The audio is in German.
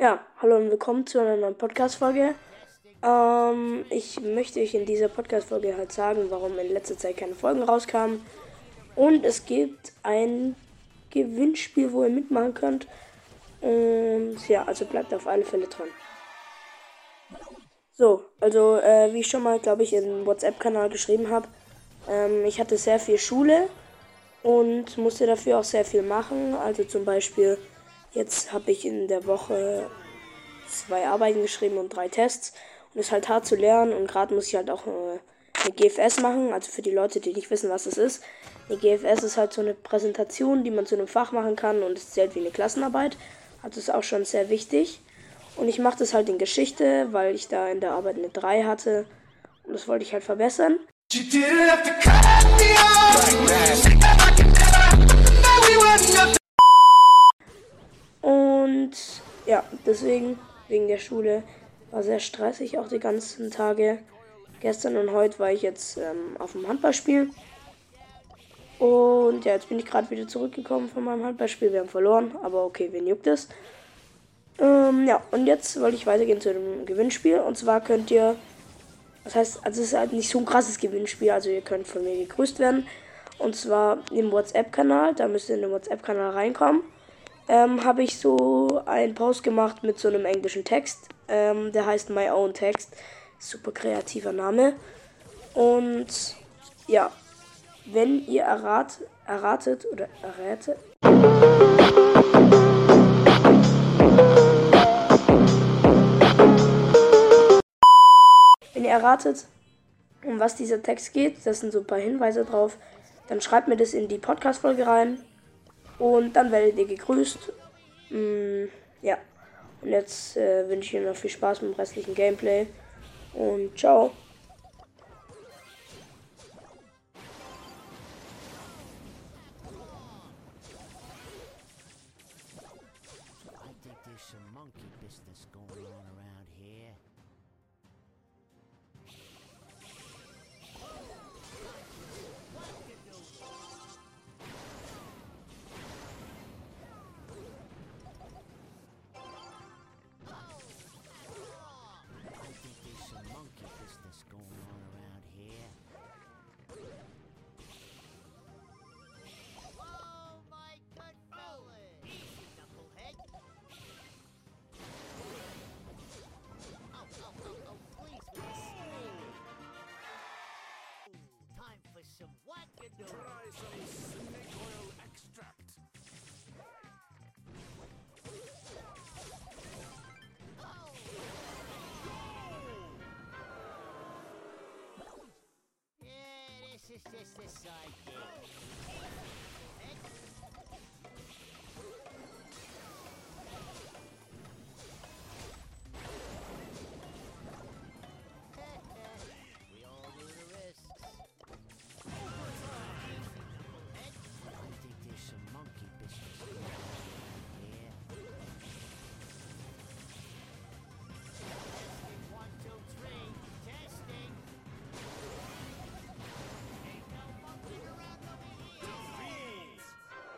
Ja, hallo und willkommen zu einer neuen Podcast-Folge. Ähm, ich möchte euch in dieser Podcast-Folge halt sagen, warum in letzter Zeit keine Folgen rauskamen. Und es gibt ein Gewinnspiel, wo ihr mitmachen könnt. Und ja, also bleibt auf alle Fälle dran. So, also äh, wie ich schon mal, glaube ich, im WhatsApp-Kanal geschrieben habe, ähm, ich hatte sehr viel Schule und musste dafür auch sehr viel machen. Also zum Beispiel Jetzt habe ich in der Woche zwei Arbeiten geschrieben und drei Tests. Und es ist halt hart zu lernen und gerade muss ich halt auch äh, eine GFS machen. Also für die Leute, die nicht wissen, was das ist. Eine GFS ist halt so eine Präsentation, die man zu einem Fach machen kann und es zählt wie eine Klassenarbeit. Also ist auch schon sehr wichtig. Und ich mache das halt in Geschichte, weil ich da in der Arbeit eine 3 hatte. Und das wollte ich halt verbessern. Und deswegen, wegen der Schule, war sehr stressig auch die ganzen Tage. Gestern und heute war ich jetzt ähm, auf dem Handballspiel. Und ja, jetzt bin ich gerade wieder zurückgekommen von meinem Handballspiel. Wir haben verloren, aber okay, wen juckt es? Ähm, ja, und jetzt wollte ich weitergehen zu dem Gewinnspiel. Und zwar könnt ihr, das heißt, also es ist halt nicht so ein krasses Gewinnspiel, also ihr könnt von mir gegrüßt werden. Und zwar im WhatsApp-Kanal, da müsst ihr in den WhatsApp-Kanal reinkommen ähm, habe ich so einen Post gemacht mit so einem englischen Text. Ähm, der heißt My Own Text. Super kreativer Name. Und ja, wenn ihr errat, erratet oder errätet. Wenn ihr erratet, um was dieser Text geht, das sind so ein paar Hinweise drauf, dann schreibt mir das in die Podcast-Folge rein. Und dann werdet ihr gegrüßt. Mm, ja. Und jetzt äh, wünsche ich Ihnen noch viel Spaß mit dem restlichen Gameplay. Und ciao. Some wackadoo. Try some snake oil extract. Yeah, this is just a sidekick.